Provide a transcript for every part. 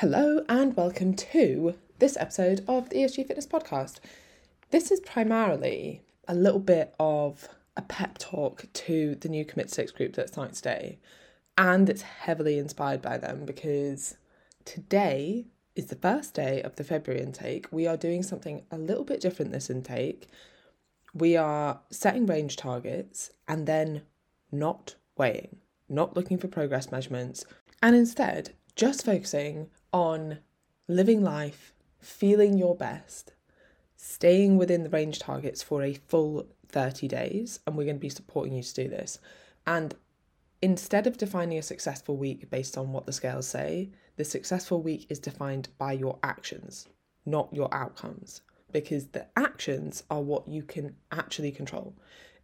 Hello, and welcome to this episode of the ESG Fitness Podcast. This is primarily a little bit of a pep talk to the new Commit Six group that's starting today, and it's heavily inspired by them because today is the first day of the February intake. We are doing something a little bit different this intake. We are setting range targets and then not weighing, not looking for progress measurements, and instead just focusing on living life, feeling your best, staying within the range targets for a full 30 days. And we're going to be supporting you to do this. And instead of defining a successful week based on what the scales say, the successful week is defined by your actions, not your outcomes, because the actions are what you can actually control.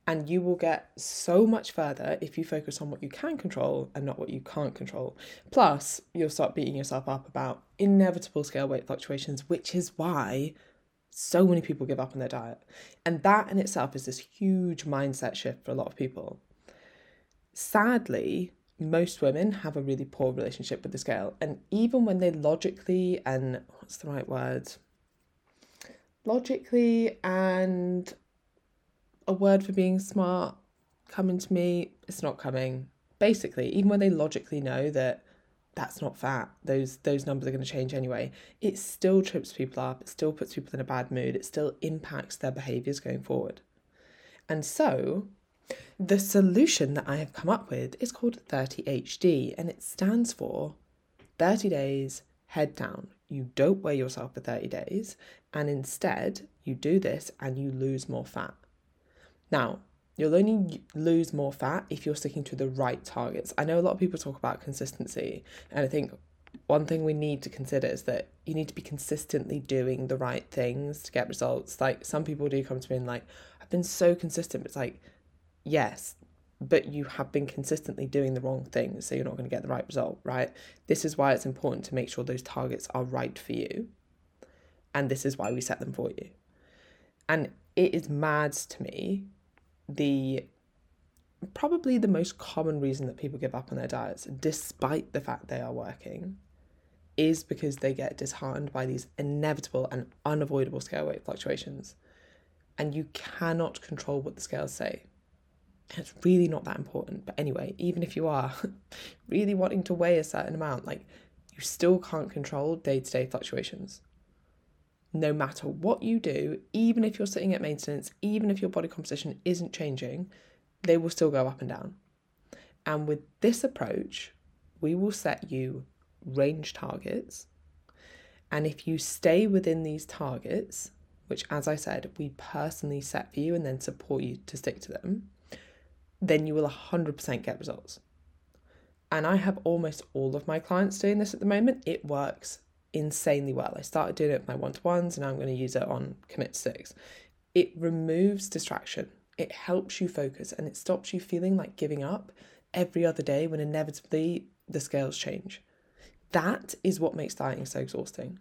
And you will get so much further if you focus on what you can control and not what you can't control. Plus, you'll start beating yourself up about inevitable scale weight fluctuations, which is why so many people give up on their diet. And that in itself is this huge mindset shift for a lot of people. Sadly, most women have a really poor relationship with the scale. And even when they logically and what's the right word? Logically and a word for being smart coming to me, it's not coming. Basically, even when they logically know that that's not fat, those those numbers are going to change anyway, it still trips people up, it still puts people in a bad mood, it still impacts their behaviors going forward. And so, the solution that I have come up with is called 30HD and it stands for 30 days head down. You don't weigh yourself for 30 days and instead you do this and you lose more fat. Now, you'll only lose more fat if you're sticking to the right targets. I know a lot of people talk about consistency, and I think one thing we need to consider is that you need to be consistently doing the right things to get results. Like some people do come to me and like, I've been so consistent. It's like, yes, but you have been consistently doing the wrong things, so you're not going to get the right result, right? This is why it's important to make sure those targets are right for you. And this is why we set them for you. And it is mad to me the probably the most common reason that people give up on their diets, despite the fact they are working, is because they get disheartened by these inevitable and unavoidable scale weight fluctuations. And you cannot control what the scales say. it's really not that important. But anyway, even if you are really wanting to weigh a certain amount, like you still can't control day to day fluctuations no matter what you do, even if you're sitting at maintenance, even if your body composition isn't changing, they will still go up and down. And with this approach, we will set you range targets. And if you stay within these targets, which, as I said, we personally set for you and then support you to stick to them, then you will 100% get results. And I have almost all of my clients doing this at the moment. It works insanely well. I started doing it with my one to ones and now I'm going to use it on Commit Six. It removes distraction, it helps you focus, and it stops you feeling like giving up every other day when inevitably the scales change. That is what makes dieting so exhausting.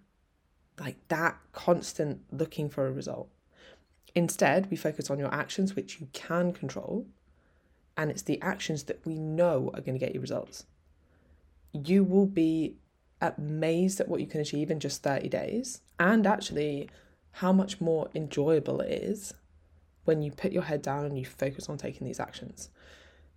Like that constant looking for a result. Instead, we focus on your actions, which you can control, and it's the actions that we know are going to get you results. You will be amazed at what you can achieve in just 30 days and actually how much more enjoyable it is when you put your head down and you focus on taking these actions.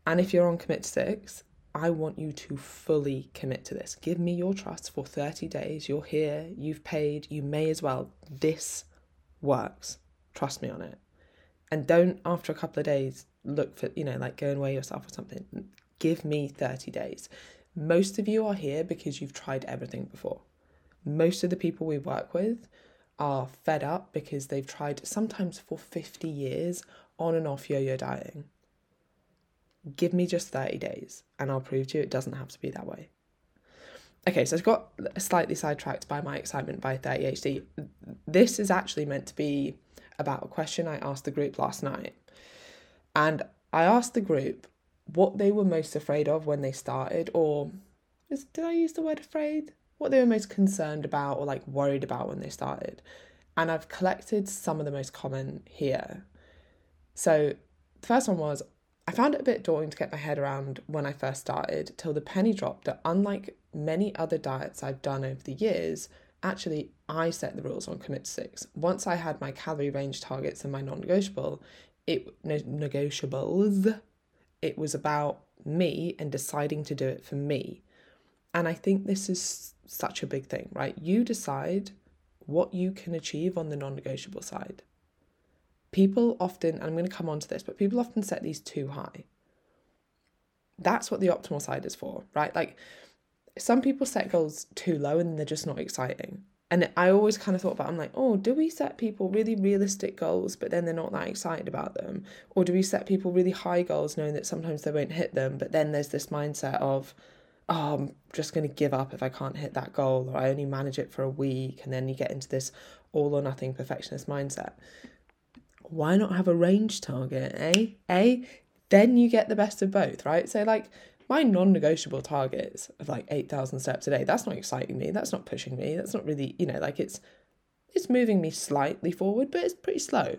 And if you're on commit six, I want you to fully commit to this. Give me your trust for 30 days. You're here, you've paid, you may as well. This works. Trust me on it. And don't, after a couple of days, look for, you know, like go and weigh yourself or something. Give me 30 days. Most of you are here because you've tried everything before. Most of the people we work with are fed up because they've tried sometimes for 50 years on and off yo yo dieting. Give me just 30 days and I'll prove to you it doesn't have to be that way. Okay, so I've got slightly sidetracked by my excitement by 30HD. This is actually meant to be about a question I asked the group last night. And I asked the group what they were most afraid of when they started, or is, did I use the word afraid? What they were most concerned about or like worried about when they started. And I've collected some of the most common here. So the first one was I found it a bit daunting to get my head around when I first started, till the penny dropped that unlike many other diets I've done over the years, actually I set the rules on Commit Six. Once I had my calorie range targets and my non-negotiable, it no, negotiables, it was about me and deciding to do it for me. And I think this is such a big thing, right? You decide what you can achieve on the non-negotiable side people often, I'm going to come on to this, but people often set these too high. That's what the optimal side is for, right? Like some people set goals too low and they're just not exciting. And I always kind of thought about, I'm like, oh, do we set people really realistic goals, but then they're not that excited about them? Or do we set people really high goals knowing that sometimes they won't hit them, but then there's this mindset of, oh, I'm just going to give up if I can't hit that goal, or I only manage it for a week. And then you get into this all or nothing perfectionist mindset why not have a range target, eh? Eh? Then you get the best of both, right? So, like, my non negotiable targets of like 8,000 steps a day, that's not exciting me. That's not pushing me. That's not really, you know, like it's, it's moving me slightly forward, but it's pretty slow.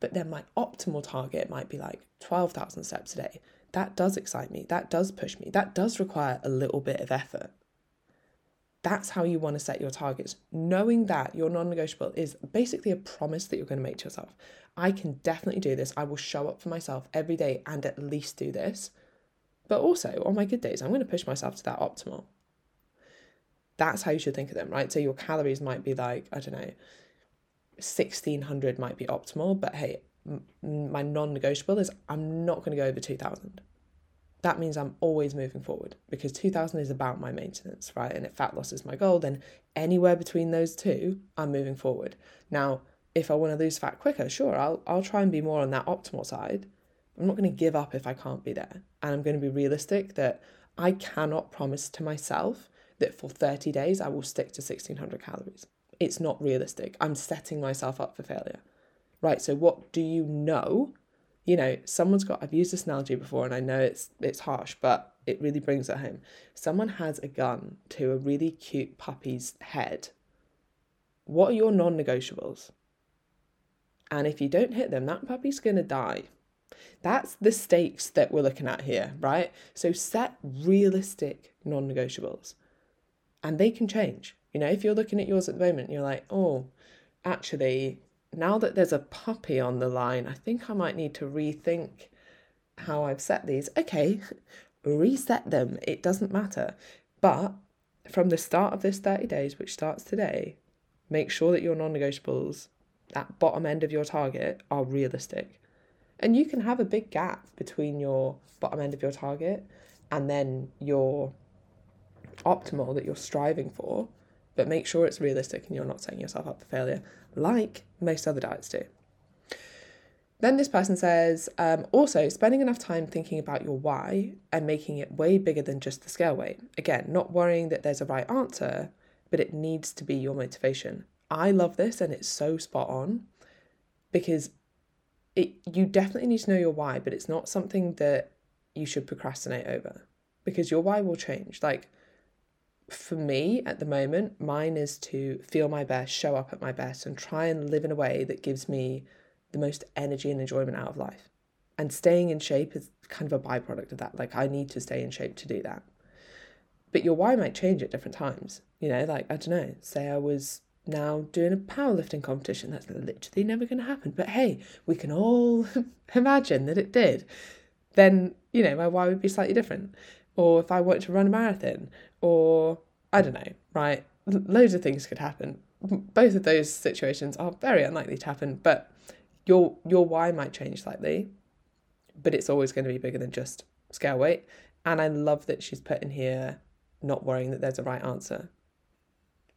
But then my optimal target might be like 12,000 steps a day. That does excite me. That does push me. That does require a little bit of effort. That's how you want to set your targets. Knowing that your non negotiable is basically a promise that you're going to make to yourself. I can definitely do this. I will show up for myself every day and at least do this. But also, on my good days, I'm going to push myself to that optimal. That's how you should think of them, right? So your calories might be like, I don't know, 1600 might be optimal, but hey, m- my non negotiable is I'm not going to go over 2000. That means I'm always moving forward because 2000 is about my maintenance, right? And if fat loss is my goal, then anywhere between those two, I'm moving forward. Now, if I want to lose fat quicker, sure, I'll I'll try and be more on that optimal side. I'm not going to give up if I can't be there. And I'm going to be realistic that I cannot promise to myself that for 30 days I will stick to 1600 calories. It's not realistic. I'm setting myself up for failure. Right? So what do you know? You know, someone's got I've used this analogy before and I know it's it's harsh, but it really brings it home. Someone has a gun to a really cute puppy's head. What are your non-negotiables? And if you don't hit them, that puppy's going to die. That's the stakes that we're looking at here, right? So set realistic non negotiables and they can change. You know, if you're looking at yours at the moment, you're like, oh, actually, now that there's a puppy on the line, I think I might need to rethink how I've set these. Okay, reset them. It doesn't matter. But from the start of this 30 days, which starts today, make sure that your non negotiables that bottom end of your target are realistic. And you can have a big gap between your bottom end of your target and then your optimal that you're striving for, but make sure it's realistic and you're not setting yourself up for failure, like most other diets do. Then this person says, um, also spending enough time thinking about your why and making it way bigger than just the scale weight. Again, not worrying that there's a right answer, but it needs to be your motivation. I love this and it's so spot on because it you definitely need to know your why, but it's not something that you should procrastinate over because your why will change. Like for me at the moment, mine is to feel my best, show up at my best, and try and live in a way that gives me the most energy and enjoyment out of life. And staying in shape is kind of a byproduct of that. Like, I need to stay in shape to do that. But your why might change at different times. You know, like, I don't know, say I was now doing a powerlifting competition. That's literally never going to happen. But hey, we can all imagine that it did. Then, you know, my why would be slightly different. Or if I wanted to run a marathon, or I don't know, right? Loads of things could happen. Both of those situations are very unlikely to happen, but your your why might change slightly, but it's always going to be bigger than just scale weight. And I love that she's put in here not worrying that there's a right answer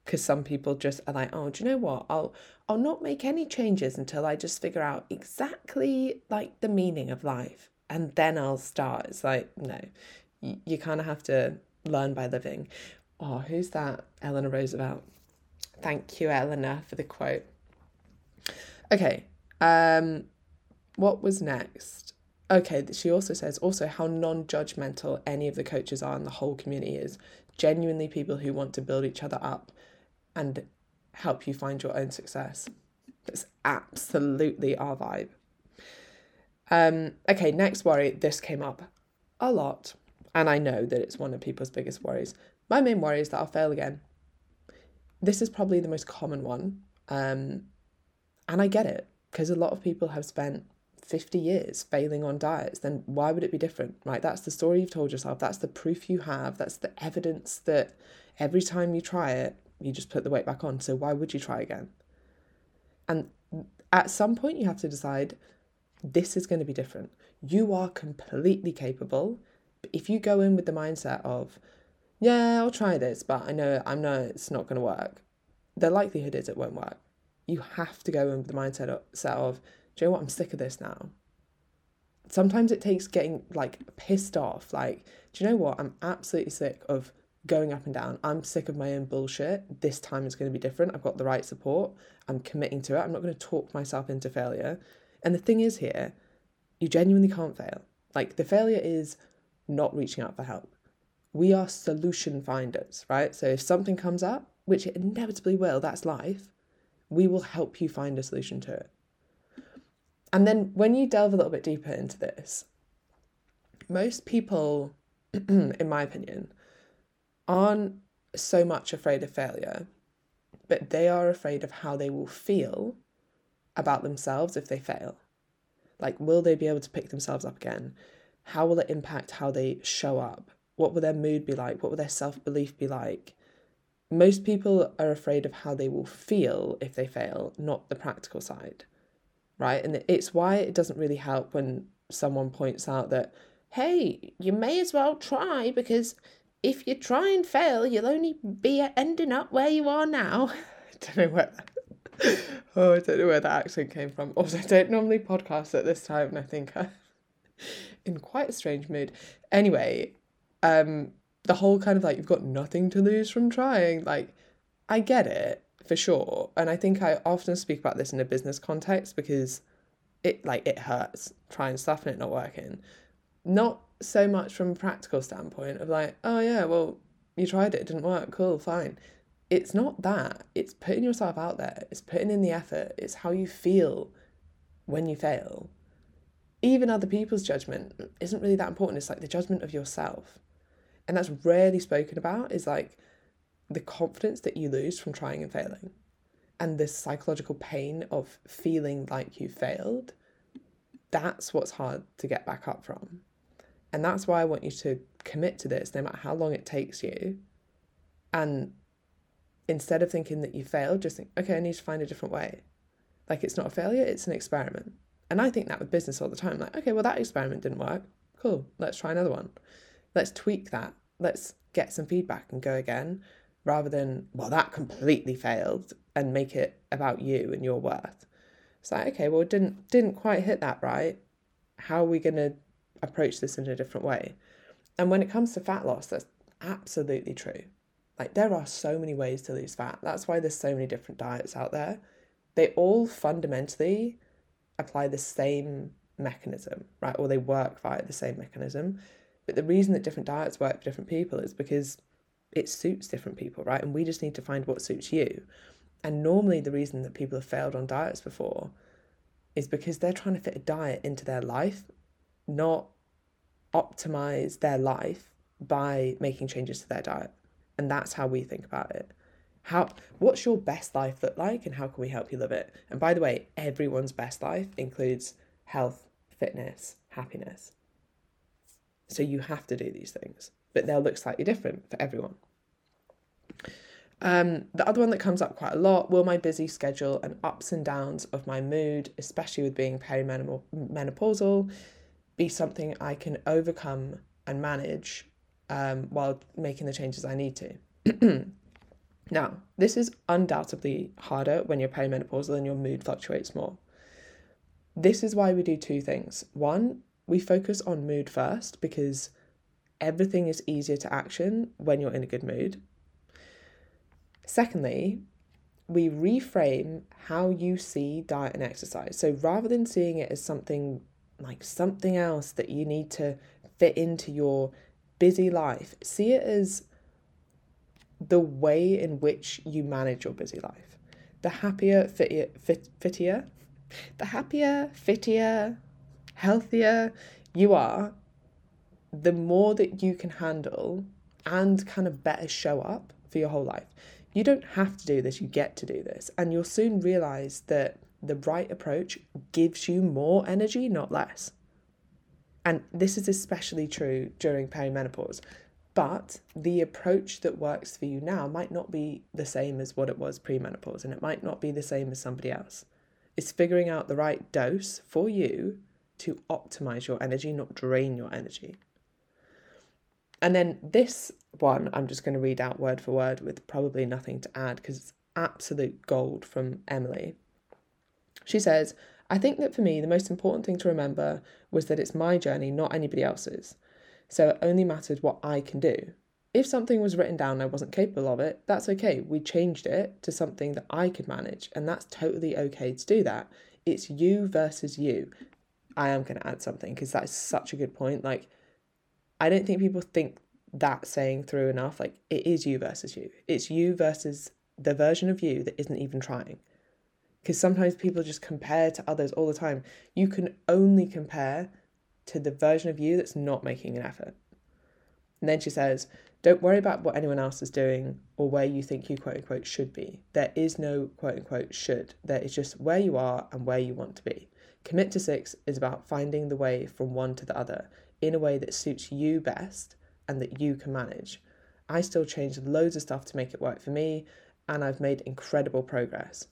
because some people just are like, oh, do you know what? I'll I'll not make any changes until I just figure out exactly like the meaning of life, and then I'll start. It's like no, you, you kind of have to learn by living. Oh, who's that? Eleanor Roosevelt. Thank you, Eleanor, for the quote. Okay, um, what was next? Okay, she also says also how non judgmental any of the coaches are and the whole community is. Genuinely people who want to build each other up and help you find your own success. That's absolutely our vibe. Um, okay, next worry. This came up a lot, and I know that it's one of people's biggest worries. My main worry is that I'll fail again. This is probably the most common one, um, and I get it because a lot of people have spent 50 years failing on diets, then why would it be different, right? That's the story you've told yourself. That's the proof you have. That's the evidence that every time you try it, you just put the weight back on. So why would you try again? And at some point, you have to decide this is going to be different. You are completely capable. But if you go in with the mindset of, yeah, I'll try this, but I know I know it's not going to work, the likelihood is it won't work. You have to go in with the mindset of, set of, do you know what? I'm sick of this now. Sometimes it takes getting like pissed off. Like, do you know what? I'm absolutely sick of going up and down. I'm sick of my own bullshit. This time is going to be different. I've got the right support. I'm committing to it. I'm not going to talk myself into failure. And the thing is, here, you genuinely can't fail. Like, the failure is not reaching out for help. We are solution finders, right? So if something comes up, which it inevitably will, that's life, we will help you find a solution to it. And then when you delve a little bit deeper into this, most people, in my opinion, aren't so much afraid of failure, but they are afraid of how they will feel about themselves if they fail. Like, will they be able to pick themselves up again? How will it impact how they show up? What will their mood be like? What will their self belief be like? Most people are afraid of how they will feel if they fail, not the practical side, right? And it's why it doesn't really help when someone points out that, hey, you may as well try because if you try and fail, you'll only be ending up where you are now. I don't know where that, oh, I don't know where that accent came from. Also, I don't normally podcast at this time, and I think I'm in quite a strange mood. Anyway, um, the whole kind of like you've got nothing to lose from trying. Like, I get it for sure, and I think I often speak about this in a business context because it like it hurts trying stuff and it not working. Not so much from a practical standpoint of like, oh yeah, well, you tried it, it didn't work, cool, fine. It's not that. It's putting yourself out there. It's putting in the effort. It's how you feel when you fail. Even other people's judgment isn't really that important. It's like the judgment of yourself. And that's rarely spoken about is like the confidence that you lose from trying and failing and the psychological pain of feeling like you failed. That's what's hard to get back up from. And that's why I want you to commit to this, no matter how long it takes you. And instead of thinking that you failed, just think, okay, I need to find a different way. Like it's not a failure, it's an experiment. And I think that with business all the time. Like, okay, well, that experiment didn't work. Cool, let's try another one. Let's tweak that. Let's get some feedback and go again rather than, well, that completely failed and make it about you and your worth. It's like, okay, well, didn't didn't quite hit that right. How are we gonna approach this in a different way. And when it comes to fat loss, that's absolutely true. Like there are so many ways to lose fat. That's why there's so many different diets out there. They all fundamentally apply the same mechanism, right? Or they work via the same mechanism. But the reason that different diets work for different people is because it suits different people, right? And we just need to find what suits you. And normally, the reason that people have failed on diets before is because they're trying to fit a diet into their life not optimize their life by making changes to their diet. And that's how we think about it. How what's your best life look like and how can we help you live it? And by the way, everyone's best life includes health, fitness, happiness. So you have to do these things, but they'll look slightly different for everyone. Um, the other one that comes up quite a lot will my busy schedule and ups and downs of my mood, especially with being perimenopausal, be something I can overcome and manage um, while making the changes I need to. now, this is undoubtedly harder when you're perimenopausal and your mood fluctuates more. This is why we do two things. One, we focus on mood first because everything is easier to action when you're in a good mood. Secondly, we reframe how you see diet and exercise. So rather than seeing it as something like something else that you need to fit into your busy life. See it as the way in which you manage your busy life. The happier, fittier, fit, fittier, the happier, fittier, healthier you are, the more that you can handle and kind of better show up for your whole life. You don't have to do this, you get to do this. And you'll soon realize that the right approach gives you more energy, not less. And this is especially true during perimenopause. But the approach that works for you now might not be the same as what it was premenopause, and it might not be the same as somebody else. It's figuring out the right dose for you to optimize your energy, not drain your energy. And then this one, I'm just going to read out word for word with probably nothing to add because it's absolute gold from Emily. She says, I think that for me, the most important thing to remember was that it's my journey, not anybody else's. So it only mattered what I can do. If something was written down and I wasn't capable of it, that's okay. We changed it to something that I could manage, and that's totally okay to do that. It's you versus you. I am going to add something because that is such a good point. Like, I don't think people think that saying through enough. Like, it is you versus you. It's you versus the version of you that isn't even trying because sometimes people just compare to others all the time. You can only compare to the version of you that's not making an effort. And then she says, Don't worry about what anyone else is doing or where you think you quote unquote should be. There is no quote unquote should. There is just where you are and where you want to be. Commit to six is about finding the way from one to the other in a way that suits you best and that you can manage. I still changed loads of stuff to make it work for me, and I've made incredible progress.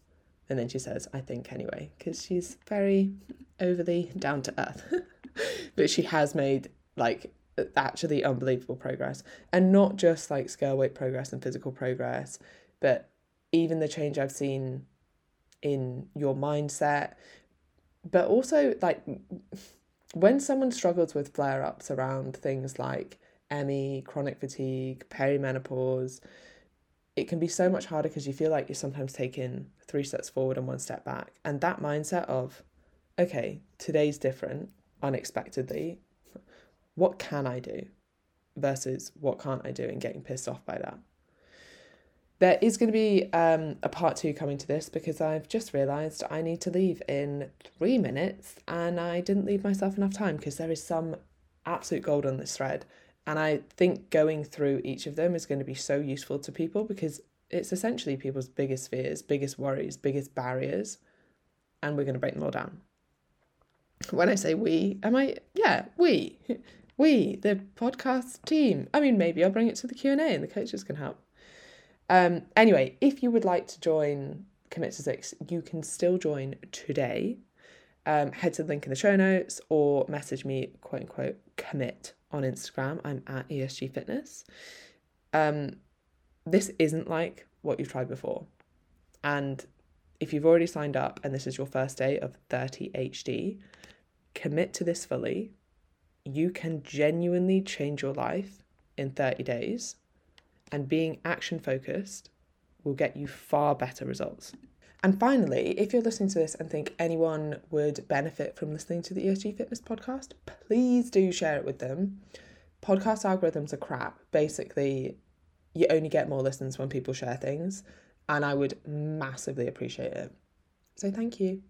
And then she says, I think anyway, because she's very overly down to earth. but she has made like actually unbelievable progress. And not just like scale weight progress and physical progress, but even the change I've seen in your mindset. But also, like, when someone struggles with flare ups around things like ME, chronic fatigue, perimenopause, it can be so much harder because you feel like you're sometimes taking three steps forward and one step back. And that mindset of, okay, today's different, unexpectedly, what can I do versus what can't I do and getting pissed off by that. There is going to be um, a part two coming to this because I've just realised I need to leave in three minutes and I didn't leave myself enough time because there is some absolute gold on this thread and I think going through each of them is going to be so useful to people because it's essentially people's biggest fears, biggest worries, biggest barriers, and we're going to break them all down. When I say we, am I? Yeah, we, we, the podcast team. I mean, maybe I'll bring it to the Q and A, and the coaches can help. Um, anyway, if you would like to join Commit to Six, you can still join today. Um, head to the link in the show notes or message me, quote unquote, commit on Instagram. I'm at ESG Fitness. Um, this isn't like what you've tried before. And if you've already signed up and this is your first day of 30 HD, commit to this fully. You can genuinely change your life in 30 days, and being action focused will get you far better results. And finally, if you're listening to this and think anyone would benefit from listening to the ESG Fitness podcast, please do share it with them. Podcast algorithms are crap. Basically, you only get more listens when people share things, and I would massively appreciate it. So, thank you.